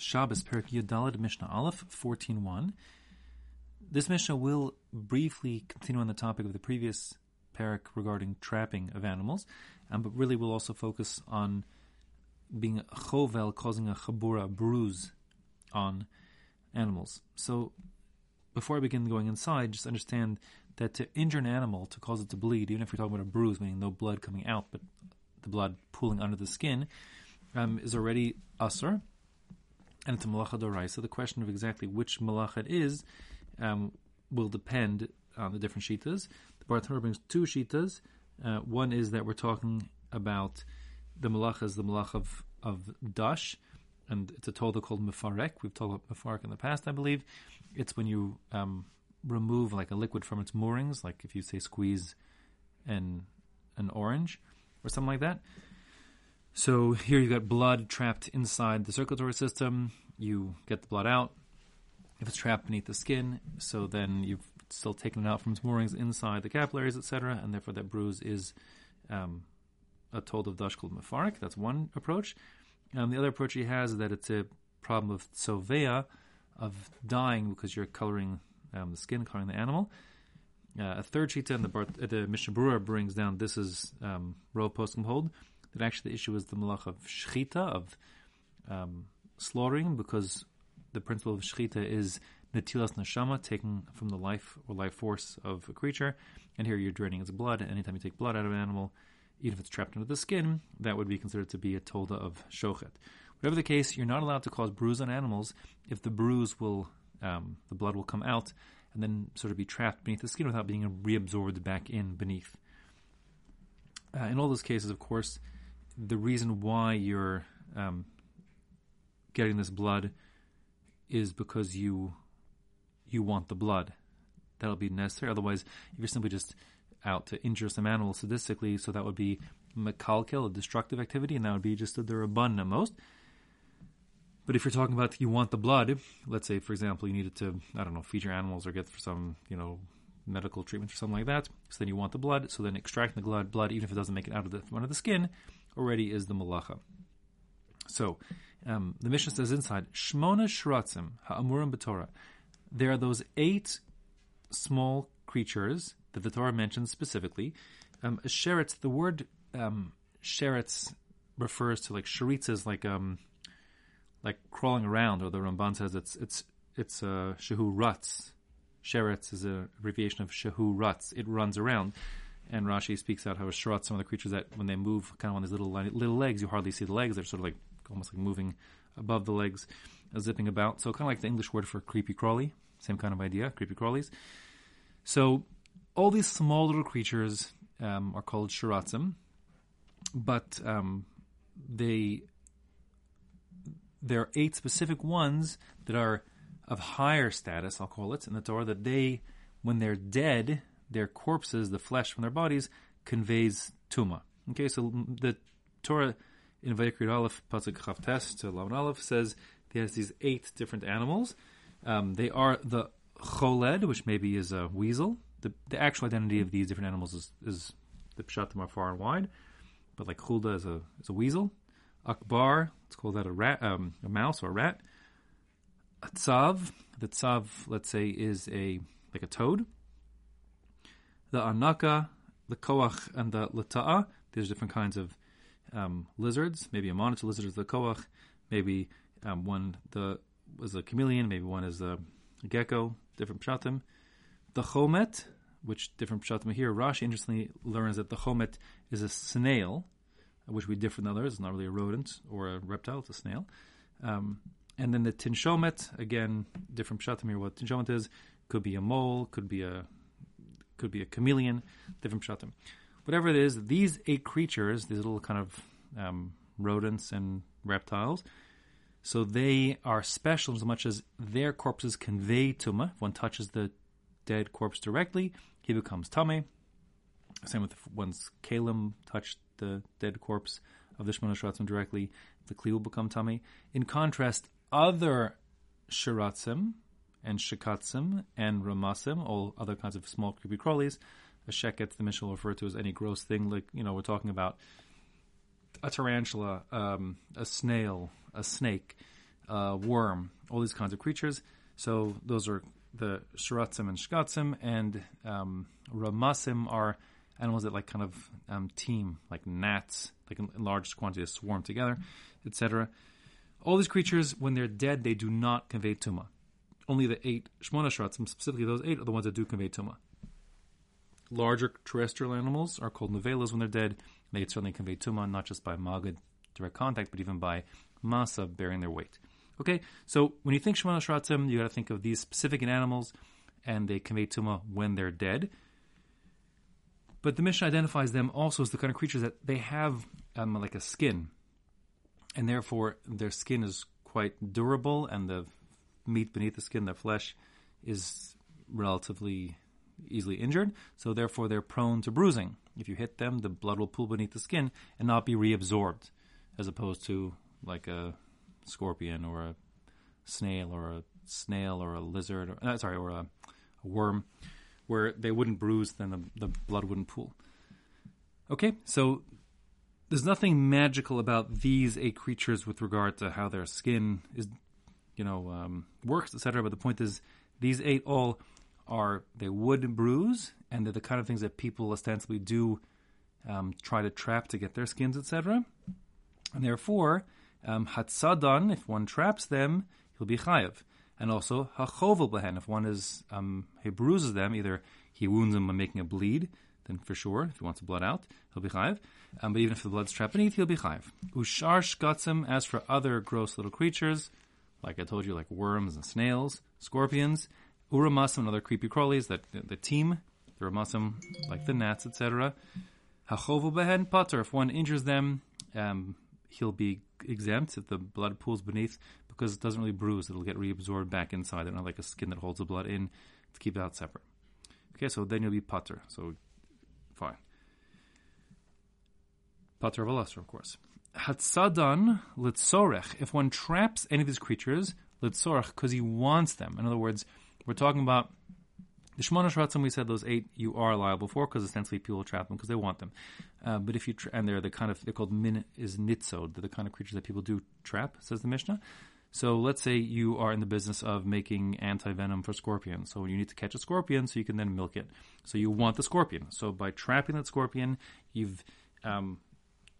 Shabbos Perik Yudalad Mishnah Aleph 14.1. This Mishnah will briefly continue on the topic of the previous parak regarding trapping of animals, um, but really will also focus on being a chovel, causing a chabura, bruise on animals. So, before I begin going inside, just understand that to injure an animal, to cause it to bleed, even if you're talking about a bruise, meaning no blood coming out, but the blood pooling under the skin, um, is already usr, and it's a malacha doraisa. The question of exactly which malacha it is um, will depend on the different shitas. The Bartenura brings two shitas. Uh, one is that we're talking about the malacha is the malacha of, of dash, and it's a tolda called mefarek. We've talked about mefarek in the past, I believe. It's when you um, remove like a liquid from its moorings, like if you say squeeze an an orange or something like that. So here you've got blood trapped inside the circulatory system. You get the blood out. If it's trapped beneath the skin, so then you've still taken it out from its moorings inside the capillaries, etc., and therefore that bruise is um, a told of dash called mefarik. That's one approach. Um, the other approach he has is that it's a problem of tsovea, of dying because you're coloring um, the skin, coloring the animal. Uh, a third shita in the, Bar- uh, the Mishnah Berurah brings down this is um, Ro Poskim hold that actually the issue is the malach of shchita, of um, slaughtering, because the principle of shchita is netilas neshama, taken from the life or life force of a creature, and here you're draining its blood. And anytime you take blood out of an animal, even if it's trapped under the skin, that would be considered to be a tolda of shochet. Whatever the case, you're not allowed to cause bruise on animals if the bruise will, um, the blood will come out and then sort of be trapped beneath the skin without being reabsorbed back in beneath. Uh, in all those cases, of course, the reason why you're um, getting this blood is because you you want the blood. That'll be necessary. Otherwise, if you're simply just out to injure some animal sadistically, so that would be makalkel, a destructive activity, and that would be just a durabun at most. But if you're talking about you want the blood, let's say, for example, you needed to, I don't know, feed your animals or get for some, you know, medical treatment or something like that. So then you want the blood. So then extracting the blood, blood, even if it doesn't make it out of the under the skin, already is the malacha. So um, the Mishnah says inside Shmona Shratzim Ha'amurim B'Torah. There are those eight small creatures that the Torah mentions specifically. Um, sheretz, the word um, sheretz refers to like sharitzas, like um, like crawling around, or the Ramban says it's it's it's uh, shehu ruts. Sheretz is a abbreviation of shehu ruts. It runs around. And Rashi speaks out how a shrat, some of the creatures that when they move kind of on these little little legs, you hardly see the legs. They're sort of like almost like moving above the legs, uh, zipping about. So kind of like the English word for creepy crawly, same kind of idea, creepy crawlies. So all these small little creatures um, are called shiratzim, but um, they there are eight specific ones that are of higher status, I'll call it, in the Torah, that they, when they're dead, their corpses, the flesh from their bodies, conveys tuma. Okay, so the Torah in Vayikri Aleph, Pasuk Chavtes to Lavan Aleph says there's these eight different animals. Um, they are the choled, which maybe is a weasel. The, the actual identity of these different animals is, is the pshatim are far and wide, but like chulda is a is a weasel. Akbar, let's call that a rat, um, a mouse or a rat. A tzav, the tzav, let's say, is a like a toad the anaka, the koach, and the lata'a. There's different kinds of um, lizards. Maybe a monitor lizard is the koach. Maybe um, one the was a chameleon. Maybe one is a gecko. Different pshatim. The chomet, which different pshatim here. Rashi interestingly learns that the chomet is a snail, which we differ than others. It's not really a rodent or a reptile. It's a snail. Um, and then the tinshomet, again, different pshatim here. What tinshomet is could be a mole, could be a could be a chameleon, different pshatim. Whatever it is, these eight creatures, these little kind of um, rodents and reptiles, so they are special as much as their corpses convey tuma. If one touches the dead corpse directly, he becomes tummy. Same with one's kalim touched the dead corpse of the Shemona Shiratzim directly, the kli will become tummy. In contrast, other Shiratzim, and shikatzim and ramasim, all other kinds of small creepy crawlies. A sheket, the Mishnah will refer to as any gross thing, like, you know, we're talking about a tarantula, um, a snail, a snake, a worm, all these kinds of creatures. So those are the shiratzim and shkatzim, and um, ramasim are animals that like kind of um, team, like gnats, like in, large quantities swarm together, etc. All these creatures, when they're dead, they do not convey tuma. Only the eight shmona shiratzim, specifically those eight, are the ones that do convey tuma. Larger terrestrial animals are called novelas when they're dead. and They certainly convey tuma, not just by magid direct contact, but even by masa bearing their weight. Okay, so when you think Shemana Shratzim, you got to think of these specific animals, and they convey tuma when they're dead. But the mission identifies them also as the kind of creatures that they have um, like a skin, and therefore their skin is quite durable, and the meat beneath the skin, their flesh, is relatively easily injured. So therefore they're prone to bruising. If you hit them, the blood will pool beneath the skin and not be reabsorbed, as opposed to like a scorpion or a snail or a snail or a lizard, or, uh, sorry, or a, a, worm, where they wouldn't bruise, then the, the blood wouldn't pool. Okay, so there's nothing magical about these eight creatures with regard to how their skin is, you know, um, works, etc. But the point is, these eight all are they would bruise, and they're the kind of things that people ostensibly do um, try to trap to get their skins, etc. And therefore, um, if one traps them, he'll be chayav. And also hachovel behen, if one is um, he bruises them, either he wounds them by making a bleed, then for sure, if he wants the blood out, he'll be chayav. Um, but even if the blood's trapped beneath, he'll be chayav. Ushar shkatzim, as for other gross little creatures, like I told you, like worms and snails, scorpions, uramasim and other creepy crawlies that the, the team, the ramasim, like the gnats, etc. Hachovel behen pater, if one injures them, um, he'll be exempt if the blood pools beneath because it doesn't really bruise. It'll get reabsorbed back inside. They're not like a skin that holds the blood in to keep it out separate. Okay, so then you'll be pater. So fine. Pater of of course. Hatsadan litzorech. If one traps any of these creatures, litzorech, because he wants them. In other words, we're talking about the Shemona Shratzim, we said those eight you are liable for because essentially people trap them because they want them. Uh, but if you tra- and they're the kind of they're called min is nitzod, they're the kind of creatures that people do trap, says the Mishnah. So let's say you are in the business of making anti venom for scorpions. So you need to catch a scorpion so you can then milk it. So you want the scorpion. So by trapping that scorpion, you've um,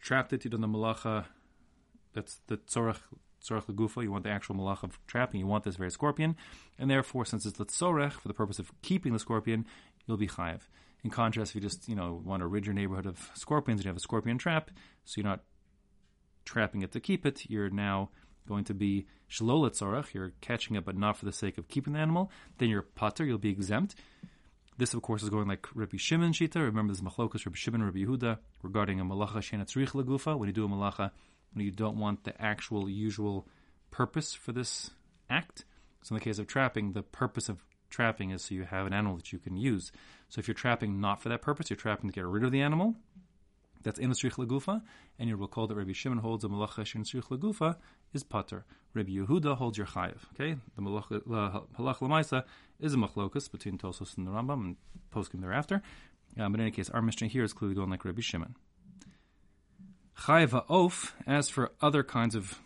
trapped it. You've done the malacha. That's the tzorach tzorech legufa, you want the actual malach of trapping, you want this very scorpion, and therefore, since it's the tzorech, for the purpose of keeping the scorpion, you'll be chayiv. In contrast, if you just, you know, want to rid your neighborhood of scorpions and you have a scorpion trap, so you're not trapping it to keep it, you're now going to be shalolet tzorech, you're catching it but not for the sake of keeping the animal, then you're pater, you'll be exempt. This, of course, is going like Rabbi Shimon Shita. Remember, this machlokas Rabbi Shimon Rabbi Yehuda regarding a malacha shenatzrich legufa. When you do a malacha when you don't want the actual usual purpose for this act. So in the case of trapping, the purpose of trapping is so you have an animal that you can use. So if you're trapping not for that purpose, you're trapping to get rid of the animal. That's in Srich Lagufa, and you will recall that Rabbi Shimon holds a malacha Srich Lagufa is pater. Rabbi Yehuda holds your chayiv. Okay, the malacha lamaisa is a machlokus between Tosos and the Rambam and poskim thereafter. Um, but in any case, our Mishnah here is clearly going like Rabbi Shimon. Chayva oaf, as for other kinds of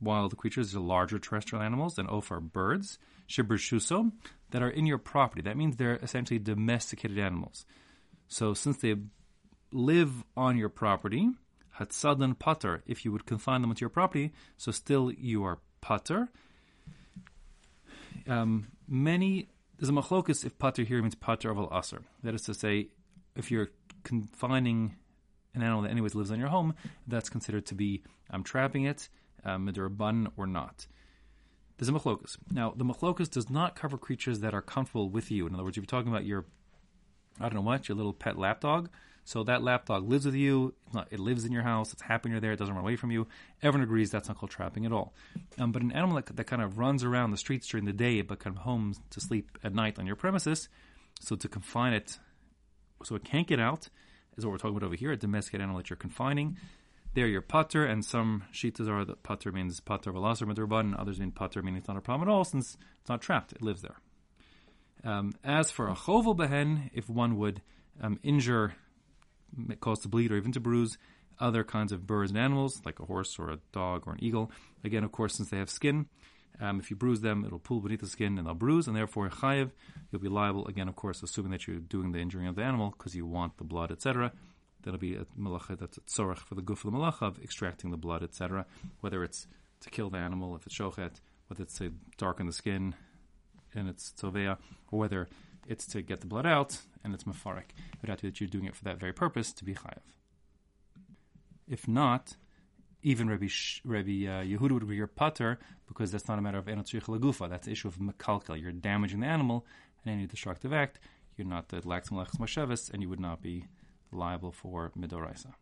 wild creatures, larger terrestrial animals than oaf are birds, shibrishuso, that are in your property. That means they're essentially domesticated animals. So since they live on your property, hatsadan pater, if you would confine them to your property, so still you are pater. Um, many, there's a machlokus if pater here means pater of al asr. That is to say, if you're confining an animal that anyways lives on your home, that's considered to be um, trapping it, um, bun or not. There's a machlokus. Now, the machlokus does not cover creatures that are comfortable with you. In other words, if you're talking about your, I don't know what, your little pet lapdog, so that lapdog lives with you, it lives in your house, it's happy you're there, it doesn't run away from you. Everyone agrees that's not called trapping at all. Um, but an animal that, that, kind of runs around the streets during the day but comes home to sleep at night on your premises, so to confine it so it can't get out, is what we're talking about over here, a domesticated animal that you're confining. There, your pater, and some shitas are that pater means pater midrabban, and others mean pater meaning it's not a problem at all since it's not trapped, it lives there. Um, as for a chovel behen, if one would um, injure, cause to bleed or even to bruise Other kinds of birds and animals, like a horse or a dog or an eagle, again, of course, since they have skin, um, if you bruise them, it'll pull beneath the skin and they'll bruise, and therefore chayiv, you'll be liable. Again, of course, assuming that you're doing the injuring of the animal because you want the blood, etc. That'll be a malacha that's a tzorach for the goof of the malacha of extracting the blood, etc. Whether it's to kill the animal, if it's shochet, whether it's to darken the skin, and it's tzovea, or whether it's to get the blood out and it's mafarik. It would have to be that you're doing it for that very purpose to be chayav. If not, even Rabbi, Rabbi uh, Yehuda would be your putter because that's not a matter of enotzrich lagufa. That's the issue of makalkel. You're damaging the animal in any destructive act. You're not the lax malachs mashavis, and you would not be liable for midoraisa.